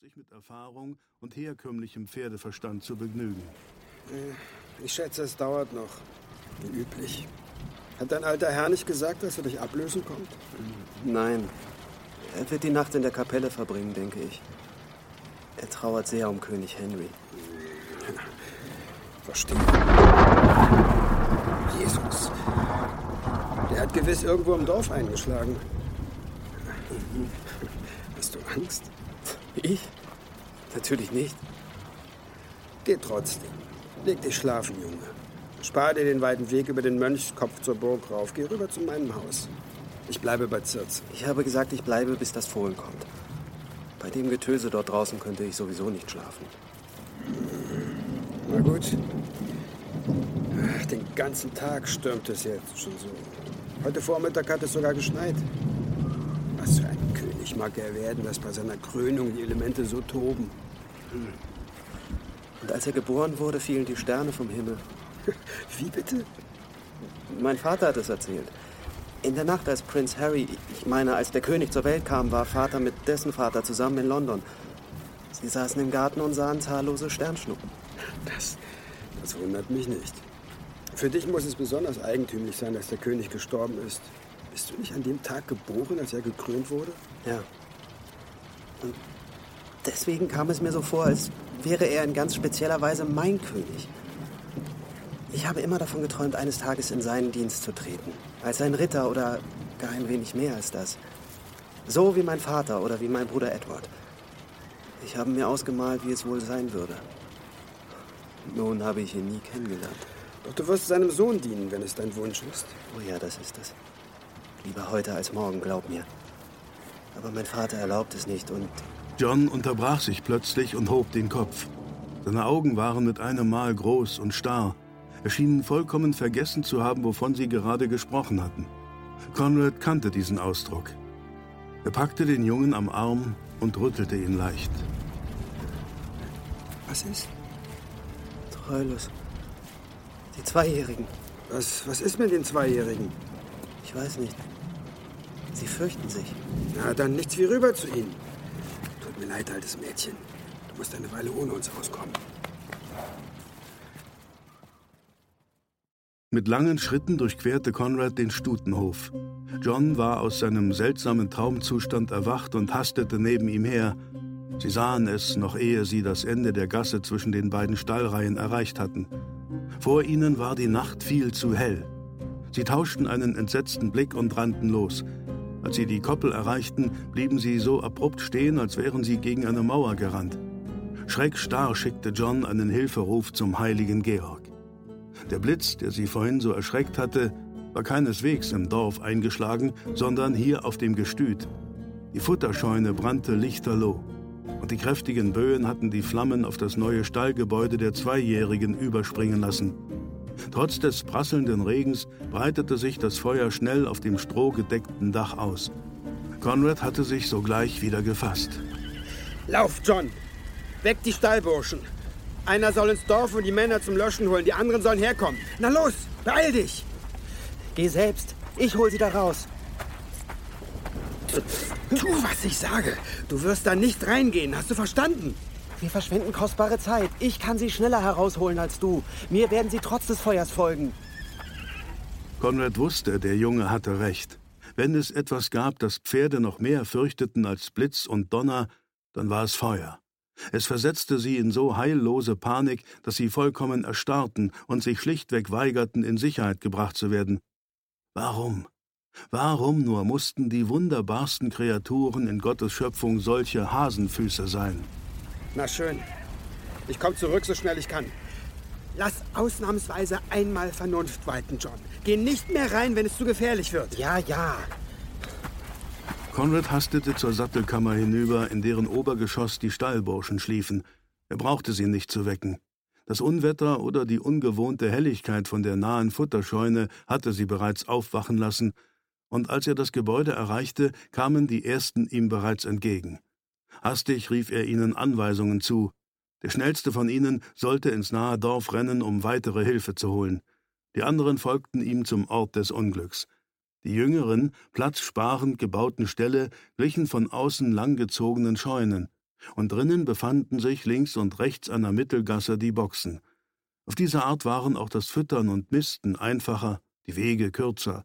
sich mit Erfahrung und herkömmlichem Pferdeverstand zu begnügen. Äh, ich schätze, es dauert noch. Wie üblich. Hat dein alter Herr nicht gesagt, dass er dich ablösen kommt? Nein. Er wird die Nacht in der Kapelle verbringen, denke ich. Er trauert sehr um König Henry. Verstehe. Jesus. Der hat gewiss irgendwo im Dorf eingeschlagen. Hast du Angst? Ich? Natürlich nicht. Geh trotzdem. Leg dich schlafen, Junge. Spar dir den weiten Weg über den Mönchskopf zur Burg rauf. Geh rüber zu meinem Haus. Ich bleibe bei Zirz. Ich habe gesagt, ich bleibe, bis das Fohlen kommt. Bei dem Getöse dort draußen könnte ich sowieso nicht schlafen. Na gut. Den ganzen Tag stürmt es jetzt schon so. Heute Vormittag hat es sogar geschneit. Was für ein König mag er werden, dass bei seiner Krönung die Elemente so toben. Und als er geboren wurde, fielen die Sterne vom Himmel. Wie bitte? Mein Vater hat es erzählt. In der Nacht, als Prinz Harry, ich meine, als der König zur Welt kam, war Vater mit dessen Vater zusammen in London. Sie saßen im Garten und sahen zahllose Sternschnuppen. Das, das wundert mich nicht. Für dich muss es besonders eigentümlich sein, dass der König gestorben ist. Bist du nicht an dem Tag geboren, als er gekrönt wurde? Ja. Und deswegen kam es mir so vor, als wäre er in ganz spezieller Weise mein König. Ich habe immer davon geträumt, eines Tages in seinen Dienst zu treten. Als ein Ritter oder gar ein wenig mehr als das. So wie mein Vater oder wie mein Bruder Edward. Ich habe mir ausgemalt, wie es wohl sein würde. Nun habe ich ihn nie kennengelernt. Doch du wirst seinem Sohn dienen, wenn es dein Wunsch ist. Oh ja, das ist es. Lieber heute als morgen, glaub mir. Aber mein Vater erlaubt es nicht und... John unterbrach sich plötzlich und hob den Kopf. Seine Augen waren mit einem Mal groß und starr. Er schien vollkommen vergessen zu haben, wovon sie gerade gesprochen hatten. Conrad kannte diesen Ausdruck. Er packte den Jungen am Arm und rüttelte ihn leicht. Was ist? Treulos. Die Zweijährigen. Was, was ist mit den Zweijährigen? Ich weiß nicht. Sie fürchten sich. Na, dann nichts wie rüber zu ihnen. Tut mir leid, altes Mädchen. Du musst eine Weile ohne uns auskommen. Mit langen Schritten durchquerte Conrad den Stutenhof. John war aus seinem seltsamen Traumzustand erwacht und hastete neben ihm her. Sie sahen es, noch ehe sie das Ende der Gasse zwischen den beiden Stallreihen erreicht hatten. Vor ihnen war die Nacht viel zu hell. Sie tauschten einen entsetzten Blick und rannten los. Als sie die Koppel erreichten, blieben sie so abrupt stehen, als wären sie gegen eine Mauer gerannt. Schreckstarr schickte John einen Hilferuf zum heiligen Georg. Der Blitz, der sie vorhin so erschreckt hatte, war keineswegs im Dorf eingeschlagen, sondern hier auf dem Gestüt. Die Futterscheune brannte lichterloh, und die kräftigen Böen hatten die Flammen auf das neue Stallgebäude der Zweijährigen überspringen lassen. Trotz des prasselnden Regens breitete sich das Feuer schnell auf dem strohgedeckten Dach aus. Conrad hatte sich sogleich wieder gefasst. Lauf, John! Weg die Stallburschen! Einer soll ins Dorf und die Männer zum Löschen holen, die anderen sollen herkommen. Na los, beeil dich! Geh selbst. Ich hol sie da raus. Tu, was ich sage. Du wirst da nicht reingehen, hast du verstanden? Wir verschwenden kostbare Zeit. Ich kann sie schneller herausholen als du. Mir werden sie trotz des Feuers folgen. Konrad wusste, der Junge hatte recht. Wenn es etwas gab, das Pferde noch mehr fürchteten als Blitz und Donner, dann war es Feuer. Es versetzte sie in so heillose Panik, dass sie vollkommen erstarrten und sich schlichtweg weigerten, in Sicherheit gebracht zu werden. Warum? Warum nur mussten die wunderbarsten Kreaturen in Gottes Schöpfung solche Hasenfüße sein? Na schön. Ich komme zurück, so schnell ich kann. Lass ausnahmsweise einmal Vernunft walten, John. Geh nicht mehr rein, wenn es zu gefährlich wird. Ja, ja. Conrad hastete zur Sattelkammer hinüber, in deren Obergeschoss die Stallburschen schliefen. Er brauchte sie nicht zu wecken. Das Unwetter oder die ungewohnte Helligkeit von der nahen Futterscheune hatte sie bereits aufwachen lassen, und als er das Gebäude erreichte, kamen die ersten ihm bereits entgegen. Hastig rief er ihnen Anweisungen zu. Der schnellste von ihnen sollte ins nahe Dorf rennen, um weitere Hilfe zu holen. Die anderen folgten ihm zum Ort des Unglücks. Die jüngeren, platzsparend gebauten Ställe glichen von außen langgezogenen Scheunen. und drinnen befanden sich links und rechts einer Mittelgasse die Boxen. Auf diese Art waren auch das Füttern und Misten einfacher, die Wege kürzer.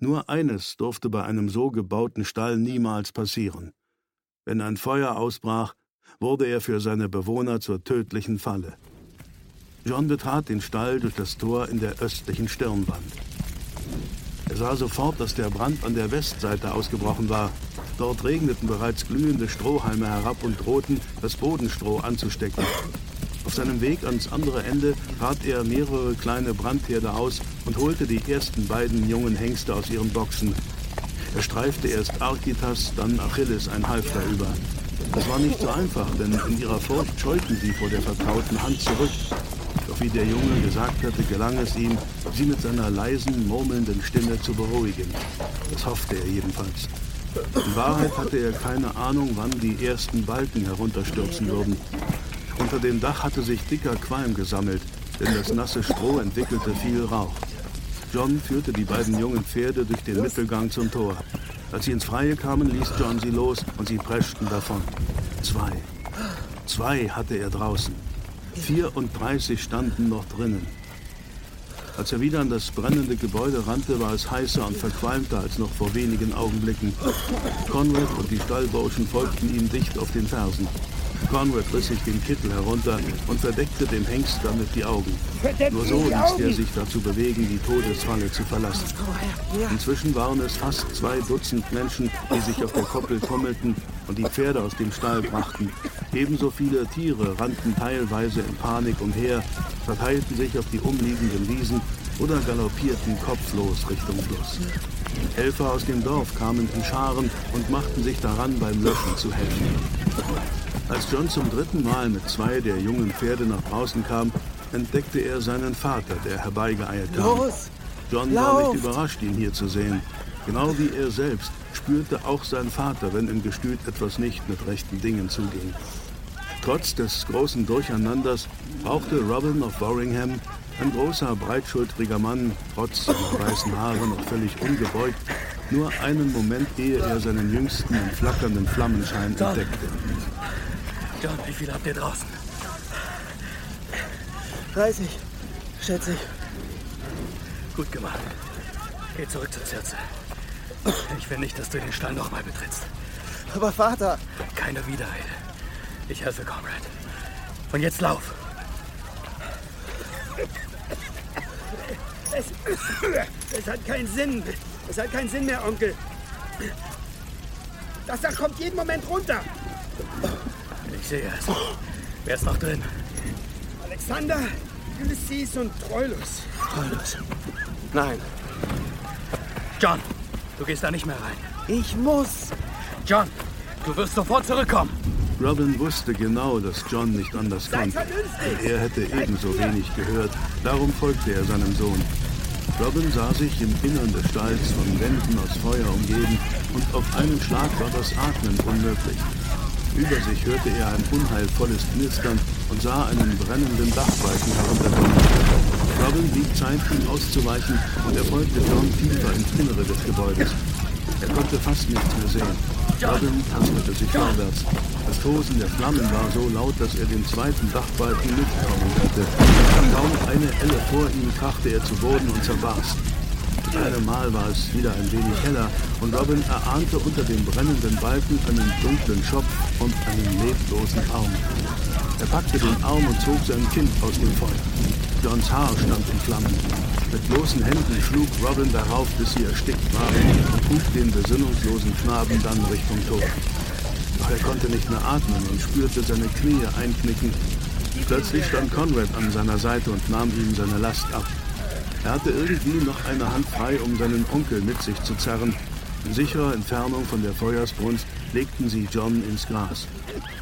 Nur eines durfte bei einem so gebauten Stall niemals passieren. Wenn ein Feuer ausbrach, wurde er für seine Bewohner zur tödlichen Falle. John betrat den Stall durch das Tor in der östlichen Stirnwand. Er sah sofort, dass der Brand an der Westseite ausgebrochen war. Dort regneten bereits glühende Strohhalme herab und drohten, das Bodenstroh anzustecken. Auf seinem Weg ans andere Ende trat er mehrere kleine Brandherde aus und holte die ersten beiden jungen Hengste aus ihren Boxen. Er streifte erst Architas, dann Achilles ein Halfter über. Das war nicht so einfach, denn in ihrer Furcht scheuten sie vor der vertrauten Hand zurück. Doch wie der Junge gesagt hatte, gelang es ihm, sie mit seiner leisen, murmelnden Stimme zu beruhigen. Das hoffte er jedenfalls. In Wahrheit hatte er keine Ahnung, wann die ersten Balken herunterstürzen würden. Unter dem Dach hatte sich dicker Qualm gesammelt, denn das nasse Stroh entwickelte viel Rauch. John führte die beiden jungen Pferde durch den Mittelgang zum Tor. Als sie ins Freie kamen, ließ John sie los und sie preschten davon. Zwei. Zwei hatte er draußen. 34 standen noch drinnen. Als er wieder an das brennende Gebäude rannte, war es heißer und verqualmter als noch vor wenigen Augenblicken. Conrad und die Stallburschen folgten ihm dicht auf den Fersen. Conrad riss sich den Kittel herunter und verdeckte dem Hengst damit die Augen. Nur so ließ er sich dazu bewegen, die Todesfalle zu verlassen. Inzwischen waren es fast zwei Dutzend Menschen, die sich auf der Koppel tummelten und die Pferde aus dem Stall brachten. Ebenso viele Tiere rannten teilweise in Panik umher, verteilten sich auf die umliegenden Wiesen oder galoppierten kopflos Richtung Fluss. Helfer aus dem Dorf kamen in Scharen und machten sich daran, beim Löschen zu helfen. Als John zum dritten Mal mit zwei der jungen Pferde nach draußen kam, entdeckte er seinen Vater, der herbeigeeilt kam. Los! John war nicht überrascht, ihn hier zu sehen. Genau wie er selbst spürte auch sein Vater, wenn im Gestüt etwas nicht mit rechten Dingen zuging. Trotz des großen Durcheinanders brauchte Robin of Warringham, ein großer, breitschultriger Mann, trotz seiner weißen Haare noch völlig ungebeugt, nur einen Moment, ehe er seinen jüngsten im flackernden Flammenschein entdeckte. John, wie viel habt ihr draußen? 30, schätze ich. Gut gemacht. Geh zurück zur Zirze. Ich will nicht, dass du den Stall nochmal betrittst. Aber Vater, Keine Widerrede. Ich helfe Conrad. Und jetzt lauf. Es, es hat keinen Sinn. Es hat keinen Sinn mehr, Onkel. Das Dach kommt jeden Moment runter. Ich sehe es. Wer ist noch drin? Alexander, Ulysses und Troilus. Paulus. Nein, John, du gehst da nicht mehr rein. ich muss. John, du wirst sofort zurückkommen. Robin wusste genau, dass John nicht anders konnte. Er hätte ebenso wenig gehört, darum folgte er seinem Sohn. Robin sah sich im Innern des Stalls von Wänden aus Feuer umgeben und auf einen Schlag war das Atmen unmöglich. Über sich hörte er ein unheilvolles Knistern und sah einen brennenden Dachbalken herunterkommen. Robin blieb Zeit, ihm auszuweichen und er folgte John tiefer ins Innere des Gebäudes. Er konnte fast nichts mehr sehen. Robin tastete sich vorwärts. Das Tosen der Flammen war so laut, dass er den zweiten Dachbalken mitkommen hörte. Kaum eine Elle vor ihm krachte er zu Boden und zerbarst. Mal war es wieder ein wenig heller und Robin erahnte unter dem brennenden Balken einen dunklen Schopf und einen leblosen Arm. Er packte den Arm und zog sein Kind aus dem Feuer. Johns Haar stand in Flammen. Mit bloßen Händen schlug Robin darauf, bis sie erstickt waren und trug den besinnungslosen Knaben dann Richtung Tod. Doch er konnte nicht mehr atmen und spürte seine Knie einknicken. Plötzlich stand Conrad an seiner Seite und nahm ihm seine Last ab. Er hatte irgendwie noch eine Hand frei, um seinen Onkel mit sich zu zerren. In sicherer Entfernung von der Feuersbrunst legten sie John ins Gras.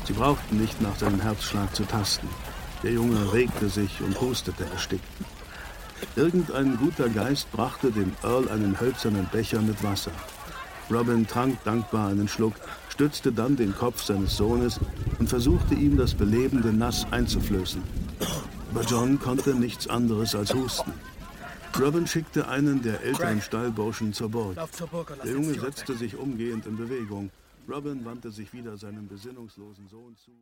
Sie brauchten nicht nach seinem Herzschlag zu tasten. Der Junge regte sich und hustete erstickt. Irgendein guter Geist brachte dem Earl einen hölzernen Becher mit Wasser. Robin trank dankbar einen Schluck, stützte dann den Kopf seines Sohnes und versuchte ihm das belebende Nass einzuflößen. Aber John konnte nichts anderes als husten. Robin schickte einen der älteren Stallburschen zur Burg. Zur Burg Der Junge setzte sich umgehend in Bewegung. Robin wandte sich wieder seinem besinnungslosen Sohn zu.